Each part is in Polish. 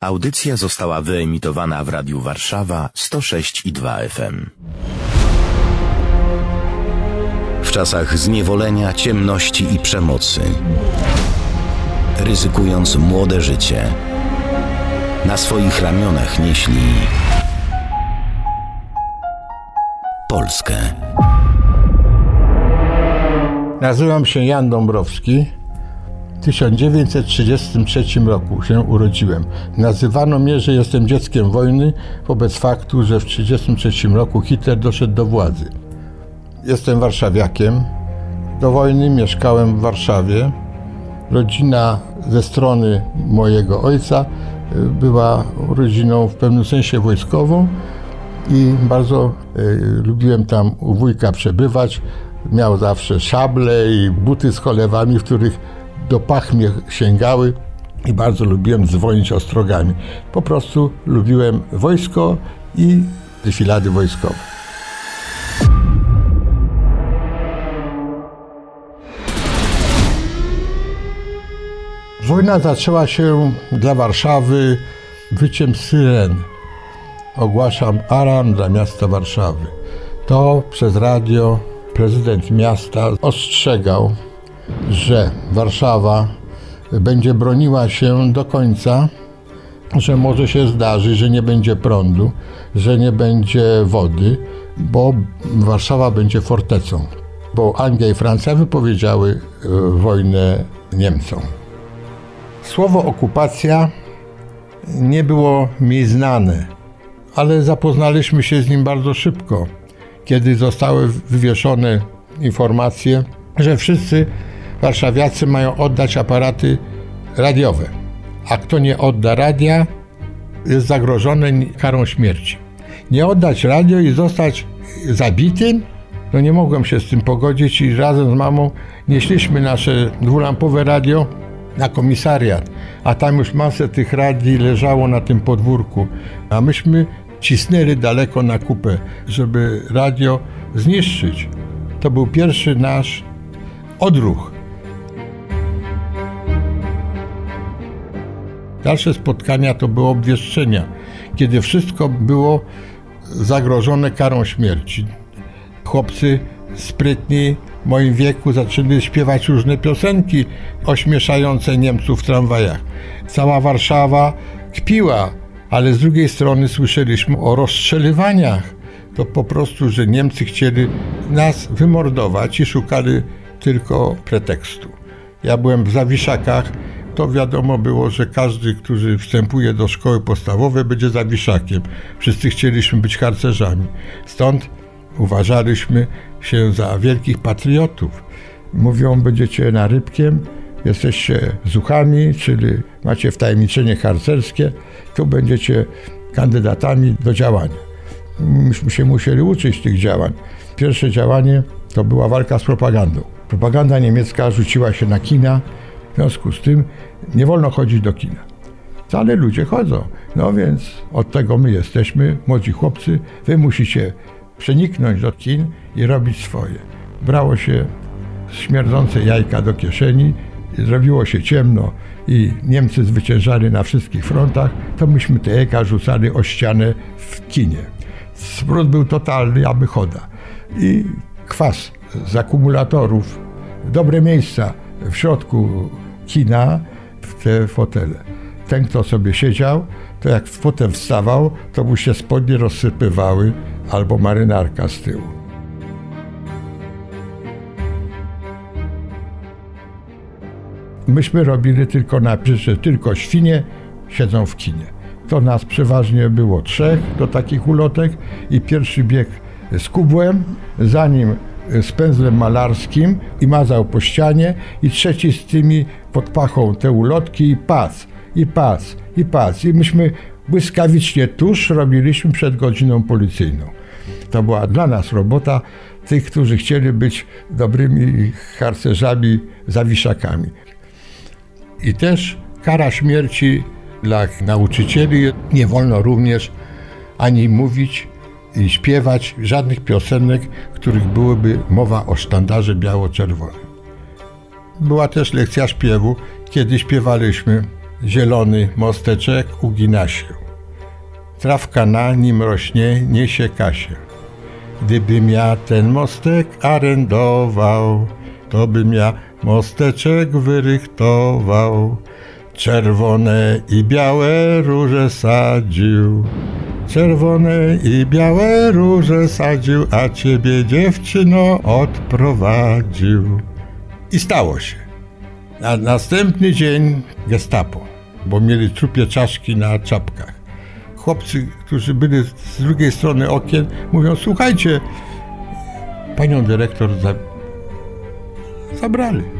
Audycja została wyemitowana w Radiu Warszawa 106 i 2 FM. W czasach zniewolenia, ciemności i przemocy, ryzykując młode życie, na swoich ramionach nieśli Polskę. Nazywam się Jan Dąbrowski. W 1933 roku się urodziłem. Nazywano mnie, że jestem dzieckiem wojny wobec faktu, że w 1933 roku Hitler doszedł do władzy. Jestem warszawiakiem. Do wojny mieszkałem w Warszawie. Rodzina ze strony mojego ojca y, była rodziną w pewnym sensie wojskową i bardzo y, lubiłem tam u wujka przebywać. Miał zawsze szable i buty z cholewami, w których do pach mnie sięgały i bardzo lubiłem dzwonić ostrogami. Po prostu lubiłem wojsko i defilady wojskowe. Wojna zaczęła się dla Warszawy wyciem syren. Ogłaszam alarm dla miasta Warszawy. To przez radio prezydent miasta ostrzegał, że Warszawa będzie broniła się do końca, że może się zdarzyć, że nie będzie prądu, że nie będzie wody, bo Warszawa będzie fortecą. Bo Anglia i Francja wypowiedziały e, wojnę Niemcom. Słowo okupacja nie było mi znane, ale zapoznaliśmy się z nim bardzo szybko, kiedy zostały wywieszone informacje, że wszyscy warszawiacy mają oddać aparaty radiowe, a kto nie odda radia, jest zagrożony karą śmierci. Nie oddać radio i zostać zabitym, no nie mogłem się z tym pogodzić i razem z mamą nieśliśmy nasze dwulampowe radio na komisariat, a tam już masę tych radii leżało na tym podwórku, a myśmy cisnęli daleko na kupę, żeby radio zniszczyć. To był pierwszy nasz odruch. Dalsze spotkania to były obwieszczenia, kiedy wszystko było zagrożone karą śmierci. Chłopcy sprytni w moim wieku zaczęli śpiewać różne piosenki ośmieszające Niemców w tramwajach. Cała Warszawa kpiła, ale z drugiej strony słyszeliśmy o rozstrzelywaniach. To po prostu, że Niemcy chcieli nas wymordować i szukali tylko pretekstu. Ja byłem w Zawiszakach, to wiadomo było, że każdy, który wstępuje do szkoły podstawowej, będzie zawiszakiem. Wszyscy chcieliśmy być harcerzami. Stąd uważaliśmy się za wielkich patriotów. Mówią, będziecie narybkiem, jesteście zuchami, czyli macie wtajemniczenie harcerskie, tu będziecie kandydatami do działania. Myśmy się musieli uczyć tych działań. Pierwsze działanie to była walka z propagandą. Propaganda niemiecka rzuciła się na kina, w związku z tym nie wolno chodzić do kina. Ale ludzie chodzą. No więc od tego my jesteśmy, młodzi chłopcy. Wy musicie przeniknąć do kin i robić swoje. Brało się śmierdzące jajka do kieszeni, zrobiło się ciemno i Niemcy zwyciężali na wszystkich frontach, to myśmy te jajka rzucali o ścianę w kinie. Smród był totalny, aby choda. I kwas z akumulatorów, dobre miejsca w środku kina, w te fotele. Ten, kto sobie siedział, to jak potem wstawał, to mu się spodnie rozsypywały albo marynarka z tyłu. Myśmy robili tylko napis, że tylko świnie siedzą w kinie. To nas przeważnie było trzech do takich ulotek i pierwszy bieg z kubłem, zanim z pędzlem malarskim i mazał po ścianie i trzeci z tymi pod pachą te ulotki i pas, i pas, i pas. I myśmy błyskawicznie tuż robiliśmy przed godziną policyjną. To była dla nas robota tych, którzy chcieli być dobrymi harcerzami, zawiszakami. I też kara śmierci dla nauczycieli nie wolno również ani mówić, śpiewać żadnych piosenek, których byłyby mowa o sztandarze biało-czerwonym. Była też lekcja śpiewu, kiedy śpiewaliśmy zielony mosteczek ugina się. Trawka na nim rośnie, niesie Kasię. Gdybym ja ten mostek arendował, to bym ja mosteczek wyrychtował. Czerwone i białe róże sadził. Czerwone i białe róże sadził, a ciebie dziewczyno odprowadził. I stało się. Na następny dzień gestapo, bo mieli trupie czaszki na czapkach. Chłopcy, którzy byli z drugiej strony okien, mówią: Słuchajcie, panią dyrektor za... zabrali.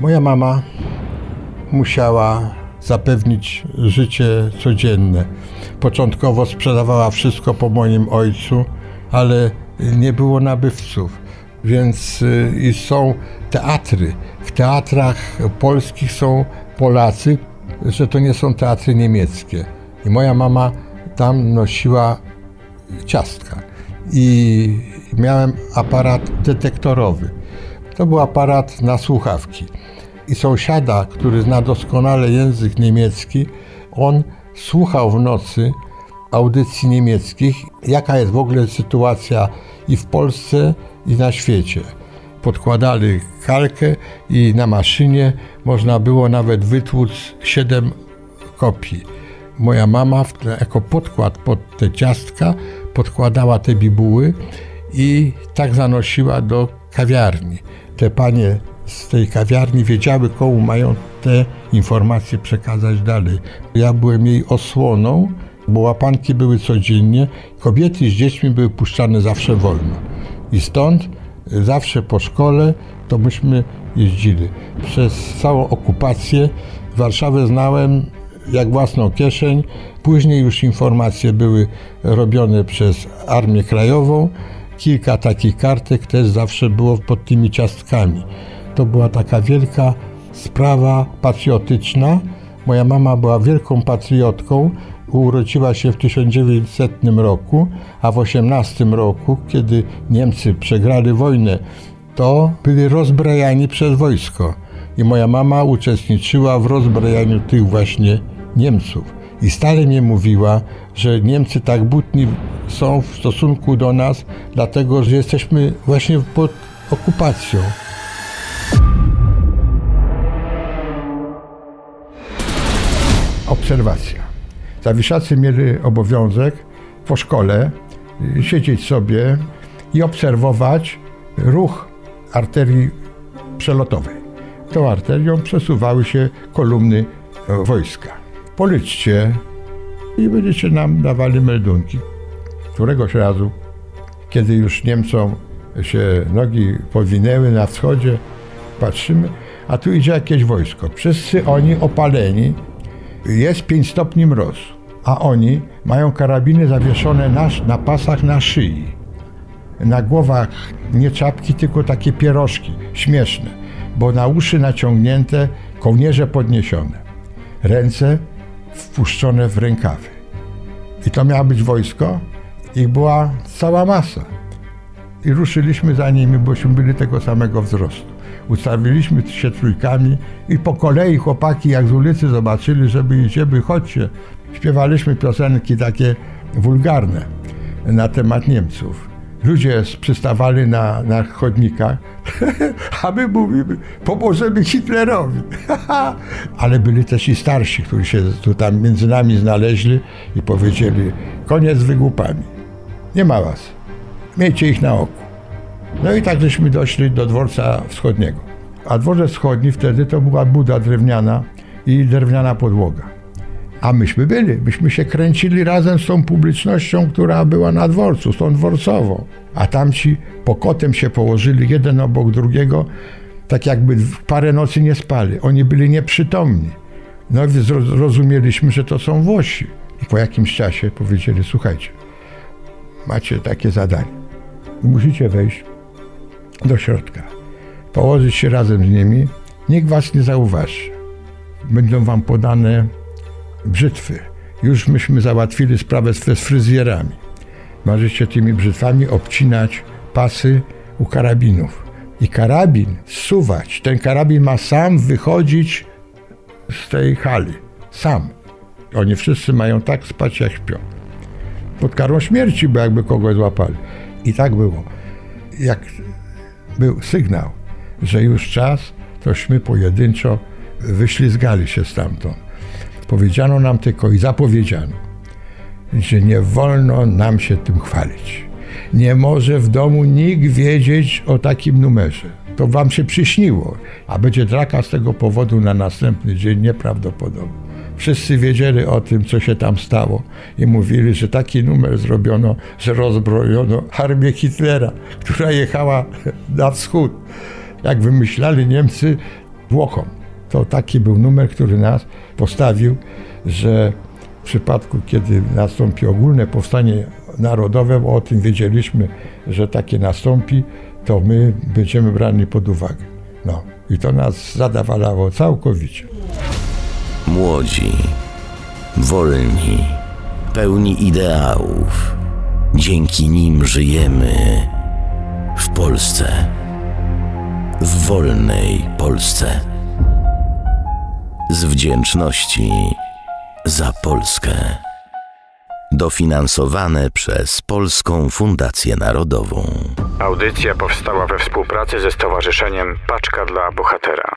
Moja mama musiała zapewnić życie codzienne. Początkowo sprzedawała wszystko po moim ojcu, ale nie było nabywców, więc y, i są teatry. W teatrach polskich są Polacy, że to nie są teatry niemieckie. I moja mama tam nosiła ciastka. I miałem aparat detektorowy. To był aparat na słuchawki. I sąsiada, który zna doskonale język niemiecki, on słuchał w nocy audycji niemieckich, jaka jest w ogóle sytuacja i w Polsce, i na świecie. Podkładali kalkę i na maszynie można było nawet wytłuc 7 kopii. Moja mama jako podkład pod te ciastka podkładała te bibuły i tak zanosiła do kawiarni. Te panie z tej kawiarni wiedziały, komu mają te informacje przekazać dalej. Ja byłem jej osłoną, bo łapanki były codziennie, kobiety z dziećmi były puszczane zawsze wolno. I stąd zawsze po szkole to myśmy jeździli. Przez całą okupację Warszawę znałem jak własną kieszeń. Później już informacje były robione przez Armię Krajową. Kilka takich kartek też zawsze było pod tymi ciastkami. To była taka wielka sprawa patriotyczna. Moja mama była wielką patriotką. Urodziła się w 1900 roku, a w 18 roku, kiedy Niemcy przegrali wojnę, to byli rozbrajani przez wojsko. I moja mama uczestniczyła w rozbrajaniu tych właśnie Niemców. I stale mi mówiła, że Niemcy tak butni są w stosunku do nas, dlatego że jesteśmy właśnie pod okupacją. Obserwacja. Zawiszacy mieli obowiązek po szkole siedzieć sobie i obserwować ruch arterii przelotowej. Tą arterią przesuwały się kolumny wojska. Policzcie i będziecie nam dawali meldunki. Któregoś razu, kiedy już Niemcom się nogi powinęły na wschodzie, patrzymy, a tu idzie jakieś wojsko. Wszyscy oni opaleni, jest 5 stopni mrozu, a oni mają karabiny zawieszone na, na pasach na szyi. Na głowach nie czapki, tylko takie pierożki, śmieszne, bo na uszy naciągnięte, kołnierze podniesione, ręce wpuszczone w rękawy. I to miało być wojsko? Ich była cała masa. I ruszyliśmy za nimi, bośmy byli tego samego wzrostu. Ustawiliśmy się trójkami i po kolei chłopaki jak z ulicy zobaczyli, żeby idziemy, chodźcie. Śpiewaliśmy piosenki takie wulgarne na temat Niemców. Ludzie przystawali na, na chodnikach, a my mówimy, pomożemy Hitlerowi. Ale byli też i starsi, którzy się tu tam między nami znaleźli i powiedzieli, koniec z wygłupami. Nie ma was. Miejcie ich na oku. No i tak żeśmy doszli do dworca wschodniego. A dworzec wschodni wtedy to była buda drewniana i drewniana podłoga. A myśmy byli, myśmy się kręcili razem z tą publicznością, która była na dworcu, z tą dworcową. A tamci pokotem się położyli jeden obok drugiego, tak jakby parę nocy nie spali. Oni byli nieprzytomni. No i zrozumieliśmy, że to są Włosi. I po jakimś czasie powiedzieli, słuchajcie, macie takie zadanie. Musicie wejść do środka, położyć się razem z nimi, nikt was nie zauważy. Będą wam podane brzytwy. Już myśmy załatwili sprawę z fryzjerami. Możecie tymi brzytwami obcinać pasy u karabinów. I karabin zsuwać, ten karabin ma sam wychodzić z tej hali. Sam. Oni wszyscy mają tak spać, jak śpią. Pod karą śmierci, bo jakby kogoś złapali. I tak było. Jak był sygnał, że już czas, tośmy pojedynczo wyślizgali się stamtąd. Powiedziano nam tylko i zapowiedziano, że nie wolno nam się tym chwalić. Nie może w domu nikt wiedzieć o takim numerze. To wam się przyśniło, a będzie draka z tego powodu na następny dzień nieprawdopodobny. Wszyscy wiedzieli o tym, co się tam stało i mówili, że taki numer zrobiono, że rozbrojono armię Hitlera, która jechała na wschód. Jak wymyślali Niemcy Włochom. To taki był numer, który nas postawił, że w przypadku, kiedy nastąpi ogólne powstanie narodowe, bo o tym wiedzieliśmy, że takie nastąpi, to my będziemy brani pod uwagę. No i to nas zadawalało całkowicie. Młodzi, wolni, pełni ideałów. Dzięki nim żyjemy w Polsce. W wolnej Polsce. Z wdzięczności za Polskę. Dofinansowane przez Polską Fundację Narodową. Audycja powstała we współpracy ze Stowarzyszeniem Paczka dla Bohatera.